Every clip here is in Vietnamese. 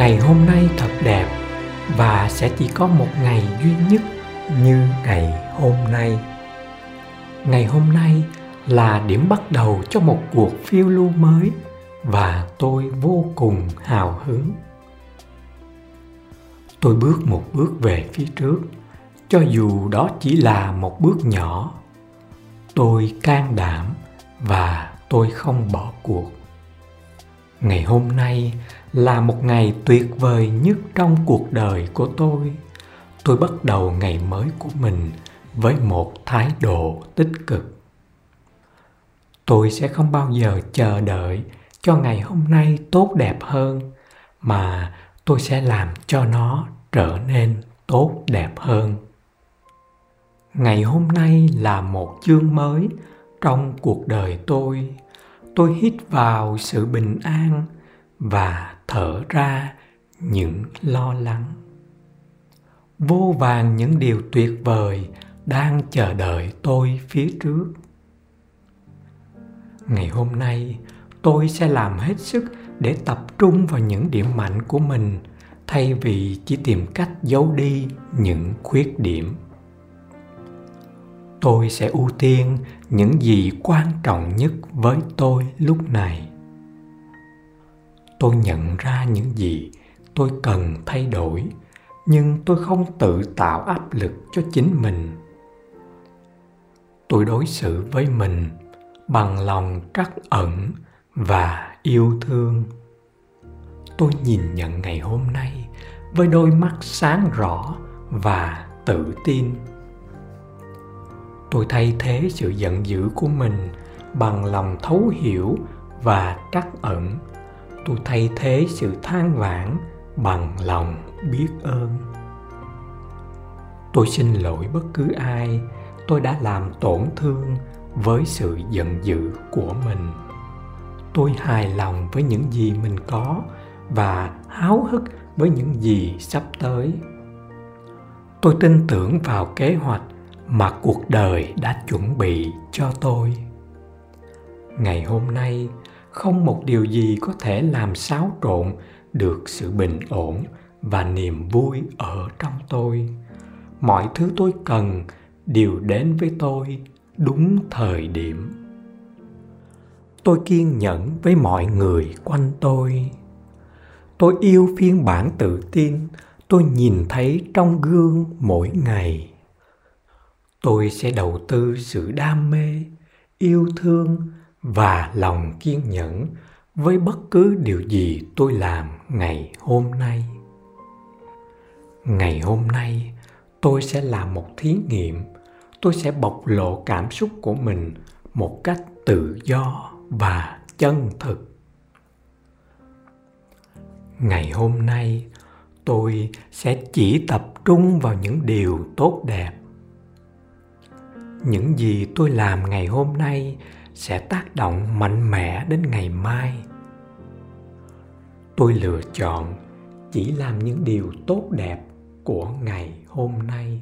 ngày hôm nay thật đẹp và sẽ chỉ có một ngày duy nhất như ngày hôm nay. Ngày hôm nay là điểm bắt đầu cho một cuộc phiêu lưu mới và tôi vô cùng hào hứng. Tôi bước một bước về phía trước, cho dù đó chỉ là một bước nhỏ. Tôi can đảm và tôi không bỏ cuộc ngày hôm nay là một ngày tuyệt vời nhất trong cuộc đời của tôi. Tôi bắt đầu ngày mới của mình với một thái độ tích cực. Tôi sẽ không bao giờ chờ đợi cho ngày hôm nay tốt đẹp hơn, mà tôi sẽ làm cho nó trở nên tốt đẹp hơn. Ngày hôm nay là một chương mới trong cuộc đời tôi tôi hít vào sự bình an và thở ra những lo lắng. Vô vàn những điều tuyệt vời đang chờ đợi tôi phía trước. Ngày hôm nay, tôi sẽ làm hết sức để tập trung vào những điểm mạnh của mình thay vì chỉ tìm cách giấu đi những khuyết điểm tôi sẽ ưu tiên những gì quan trọng nhất với tôi lúc này. Tôi nhận ra những gì tôi cần thay đổi, nhưng tôi không tự tạo áp lực cho chính mình. Tôi đối xử với mình bằng lòng trắc ẩn và yêu thương. Tôi nhìn nhận ngày hôm nay với đôi mắt sáng rõ và tự tin tôi thay thế sự giận dữ của mình bằng lòng thấu hiểu và trắc ẩn. Tôi thay thế sự than vãn bằng lòng biết ơn. Tôi xin lỗi bất cứ ai. Tôi đã làm tổn thương với sự giận dữ của mình. Tôi hài lòng với những gì mình có và háo hức với những gì sắp tới. Tôi tin tưởng vào kế hoạch mà cuộc đời đã chuẩn bị cho tôi. Ngày hôm nay, không một điều gì có thể làm xáo trộn được sự bình ổn và niềm vui ở trong tôi. Mọi thứ tôi cần đều đến với tôi đúng thời điểm. Tôi kiên nhẫn với mọi người quanh tôi. Tôi yêu phiên bản tự tin. Tôi nhìn thấy trong gương mỗi ngày tôi sẽ đầu tư sự đam mê, yêu thương và lòng kiên nhẫn với bất cứ điều gì tôi làm ngày hôm nay. Ngày hôm nay, tôi sẽ làm một thí nghiệm. Tôi sẽ bộc lộ cảm xúc của mình một cách tự do và chân thực. Ngày hôm nay, tôi sẽ chỉ tập trung vào những điều tốt đẹp những gì tôi làm ngày hôm nay sẽ tác động mạnh mẽ đến ngày mai. Tôi lựa chọn chỉ làm những điều tốt đẹp của ngày hôm nay.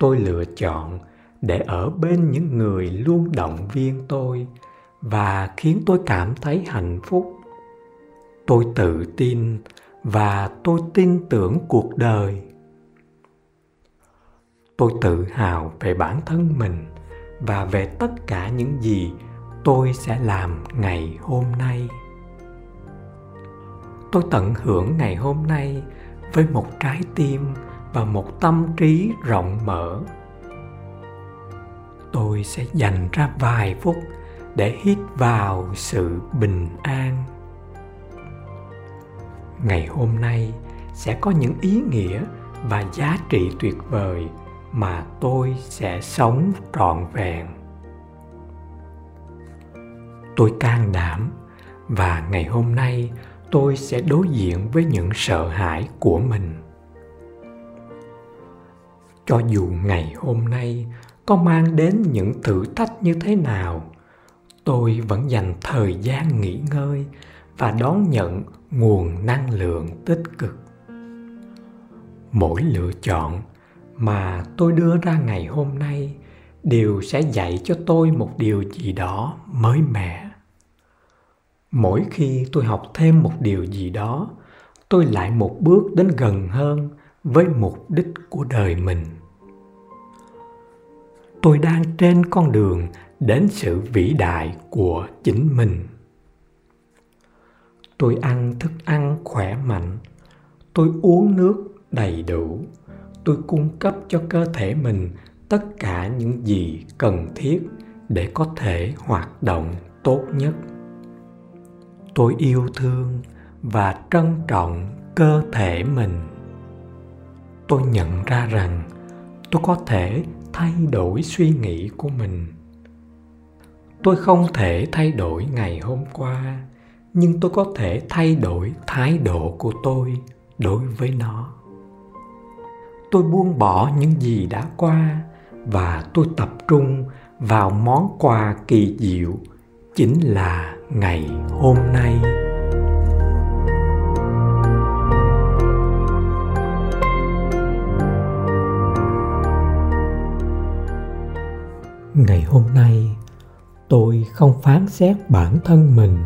Tôi lựa chọn để ở bên những người luôn động viên tôi và khiến tôi cảm thấy hạnh phúc. Tôi tự tin và tôi tin tưởng cuộc đời tôi tự hào về bản thân mình và về tất cả những gì tôi sẽ làm ngày hôm nay. Tôi tận hưởng ngày hôm nay với một trái tim và một tâm trí rộng mở. Tôi sẽ dành ra vài phút để hít vào sự bình an. Ngày hôm nay sẽ có những ý nghĩa và giá trị tuyệt vời mà tôi sẽ sống trọn vẹn. Tôi can đảm và ngày hôm nay tôi sẽ đối diện với những sợ hãi của mình. Cho dù ngày hôm nay có mang đến những thử thách như thế nào, tôi vẫn dành thời gian nghỉ ngơi và đón nhận nguồn năng lượng tích cực. Mỗi lựa chọn mà tôi đưa ra ngày hôm nay đều sẽ dạy cho tôi một điều gì đó mới mẻ. Mỗi khi tôi học thêm một điều gì đó, tôi lại một bước đến gần hơn với mục đích của đời mình. Tôi đang trên con đường đến sự vĩ đại của chính mình. Tôi ăn thức ăn khỏe mạnh, tôi uống nước đầy đủ tôi cung cấp cho cơ thể mình tất cả những gì cần thiết để có thể hoạt động tốt nhất. Tôi yêu thương và trân trọng cơ thể mình. Tôi nhận ra rằng tôi có thể thay đổi suy nghĩ của mình. Tôi không thể thay đổi ngày hôm qua, nhưng tôi có thể thay đổi thái độ của tôi đối với nó tôi buông bỏ những gì đã qua và tôi tập trung vào món quà kỳ diệu, chính là ngày hôm nay. Ngày hôm nay, tôi không phán xét bản thân mình.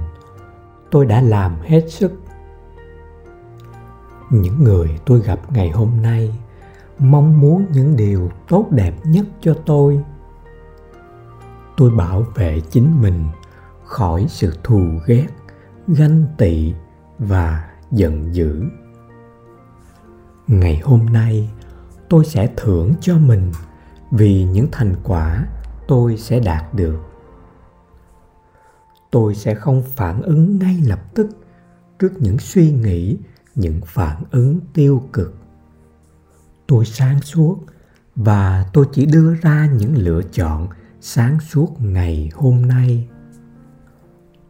Tôi đã làm hết sức. Những người tôi gặp ngày hôm nay mong muốn những điều tốt đẹp nhất cho tôi. Tôi bảo vệ chính mình khỏi sự thù ghét, ganh tị và giận dữ. Ngày hôm nay, tôi sẽ thưởng cho mình vì những thành quả tôi sẽ đạt được. Tôi sẽ không phản ứng ngay lập tức trước những suy nghĩ, những phản ứng tiêu cực tôi sáng suốt và tôi chỉ đưa ra những lựa chọn sáng suốt ngày hôm nay.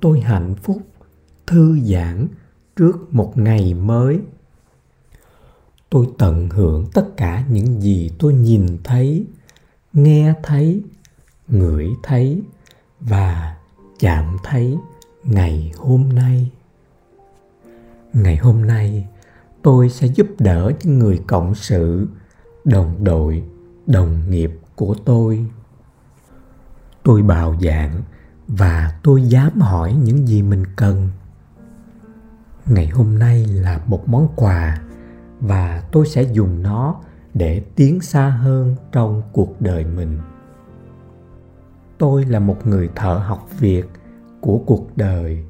Tôi hạnh phúc, thư giãn trước một ngày mới. Tôi tận hưởng tất cả những gì tôi nhìn thấy, nghe thấy, ngửi thấy và chạm thấy ngày hôm nay. Ngày hôm nay tôi sẽ giúp đỡ những người cộng sự, đồng đội, đồng nghiệp của tôi. Tôi bào dạng và tôi dám hỏi những gì mình cần. Ngày hôm nay là một món quà và tôi sẽ dùng nó để tiến xa hơn trong cuộc đời mình. Tôi là một người thợ học việc của cuộc đời,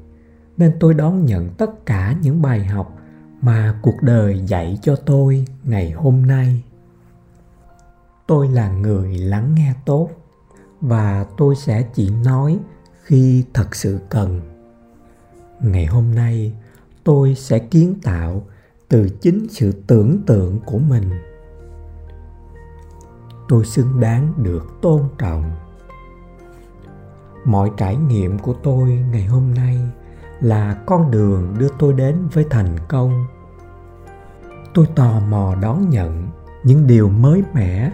nên tôi đón nhận tất cả những bài học mà cuộc đời dạy cho tôi ngày hôm nay. Tôi là người lắng nghe tốt và tôi sẽ chỉ nói khi thật sự cần. Ngày hôm nay, tôi sẽ kiến tạo từ chính sự tưởng tượng của mình. Tôi xứng đáng được tôn trọng. Mọi trải nghiệm của tôi ngày hôm nay là con đường đưa tôi đến với thành công tôi tò mò đón nhận những điều mới mẻ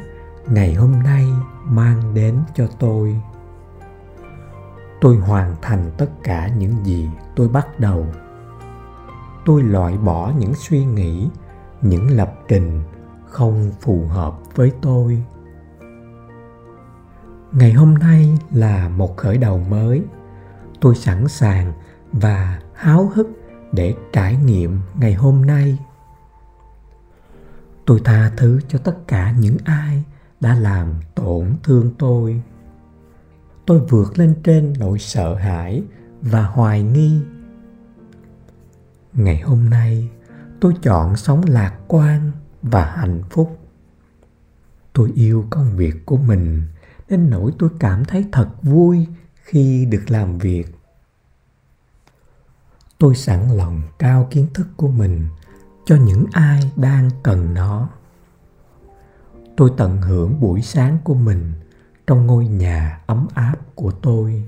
ngày hôm nay mang đến cho tôi. Tôi hoàn thành tất cả những gì tôi bắt đầu. Tôi loại bỏ những suy nghĩ, những lập trình không phù hợp với tôi. Ngày hôm nay là một khởi đầu mới. Tôi sẵn sàng và háo hức để trải nghiệm ngày hôm nay tôi tha thứ cho tất cả những ai đã làm tổn thương tôi. Tôi vượt lên trên nỗi sợ hãi và hoài nghi. Ngày hôm nay, tôi chọn sống lạc quan và hạnh phúc. Tôi yêu công việc của mình đến nỗi tôi cảm thấy thật vui khi được làm việc. Tôi sẵn lòng cao kiến thức của mình cho những ai đang cần nó. Tôi tận hưởng buổi sáng của mình trong ngôi nhà ấm áp của tôi.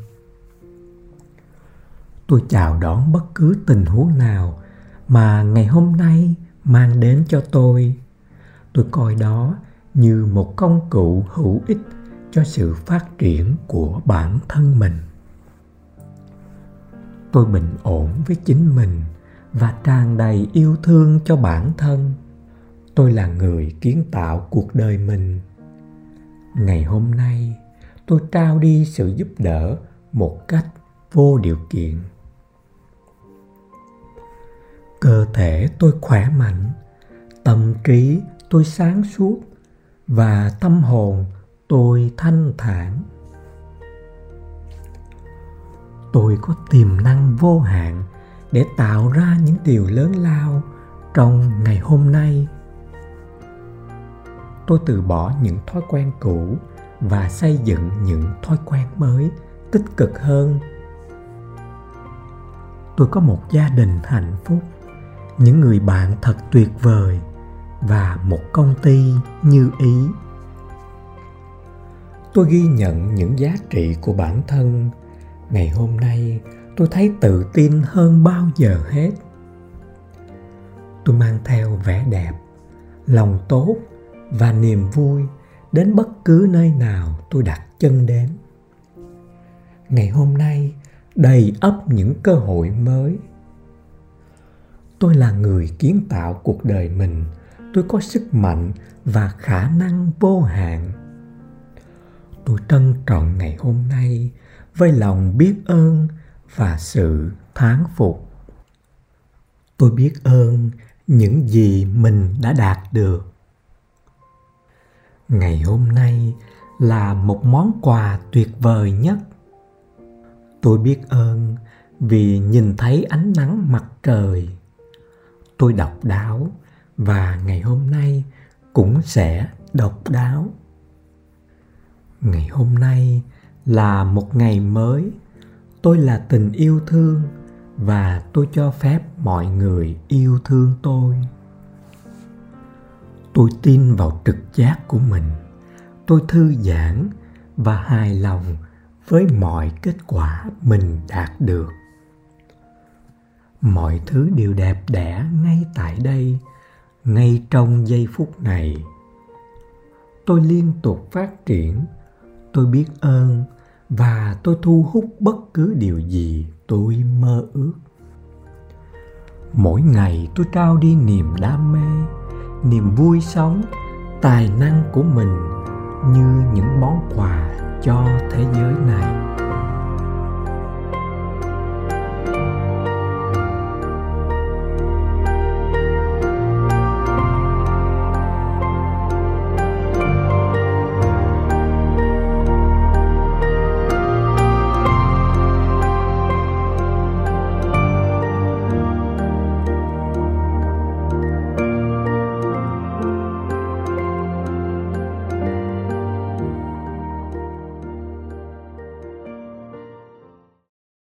Tôi chào đón bất cứ tình huống nào mà ngày hôm nay mang đến cho tôi. Tôi coi đó như một công cụ hữu ích cho sự phát triển của bản thân mình. Tôi bình ổn với chính mình và tràn đầy yêu thương cho bản thân. Tôi là người kiến tạo cuộc đời mình. Ngày hôm nay, tôi trao đi sự giúp đỡ một cách vô điều kiện. Cơ thể tôi khỏe mạnh, tâm trí tôi sáng suốt và tâm hồn tôi thanh thản. Tôi có tiềm năng vô hạn để tạo ra những điều lớn lao trong ngày hôm nay. Tôi từ bỏ những thói quen cũ và xây dựng những thói quen mới, tích cực hơn. Tôi có một gia đình hạnh phúc, những người bạn thật tuyệt vời và một công ty như ý. Tôi ghi nhận những giá trị của bản thân. Ngày hôm nay tôi thấy tự tin hơn bao giờ hết. Tôi mang theo vẻ đẹp, lòng tốt và niềm vui đến bất cứ nơi nào tôi đặt chân đến. Ngày hôm nay đầy ắp những cơ hội mới. Tôi là người kiến tạo cuộc đời mình. Tôi có sức mạnh và khả năng vô hạn. Tôi trân trọng ngày hôm nay với lòng biết ơn và sự thán phục. Tôi biết ơn những gì mình đã đạt được. Ngày hôm nay là một món quà tuyệt vời nhất. Tôi biết ơn vì nhìn thấy ánh nắng mặt trời. Tôi độc đáo và ngày hôm nay cũng sẽ độc đáo. Ngày hôm nay là một ngày mới tôi là tình yêu thương và tôi cho phép mọi người yêu thương tôi. Tôi tin vào trực giác của mình. Tôi thư giãn và hài lòng với mọi kết quả mình đạt được. Mọi thứ đều đẹp đẽ ngay tại đây, ngay trong giây phút này. Tôi liên tục phát triển. Tôi biết ơn và tôi thu hút bất cứ điều gì tôi mơ ước. Mỗi ngày tôi trao đi niềm đam mê, niềm vui sống, tài năng của mình như những món quà cho thế giới này.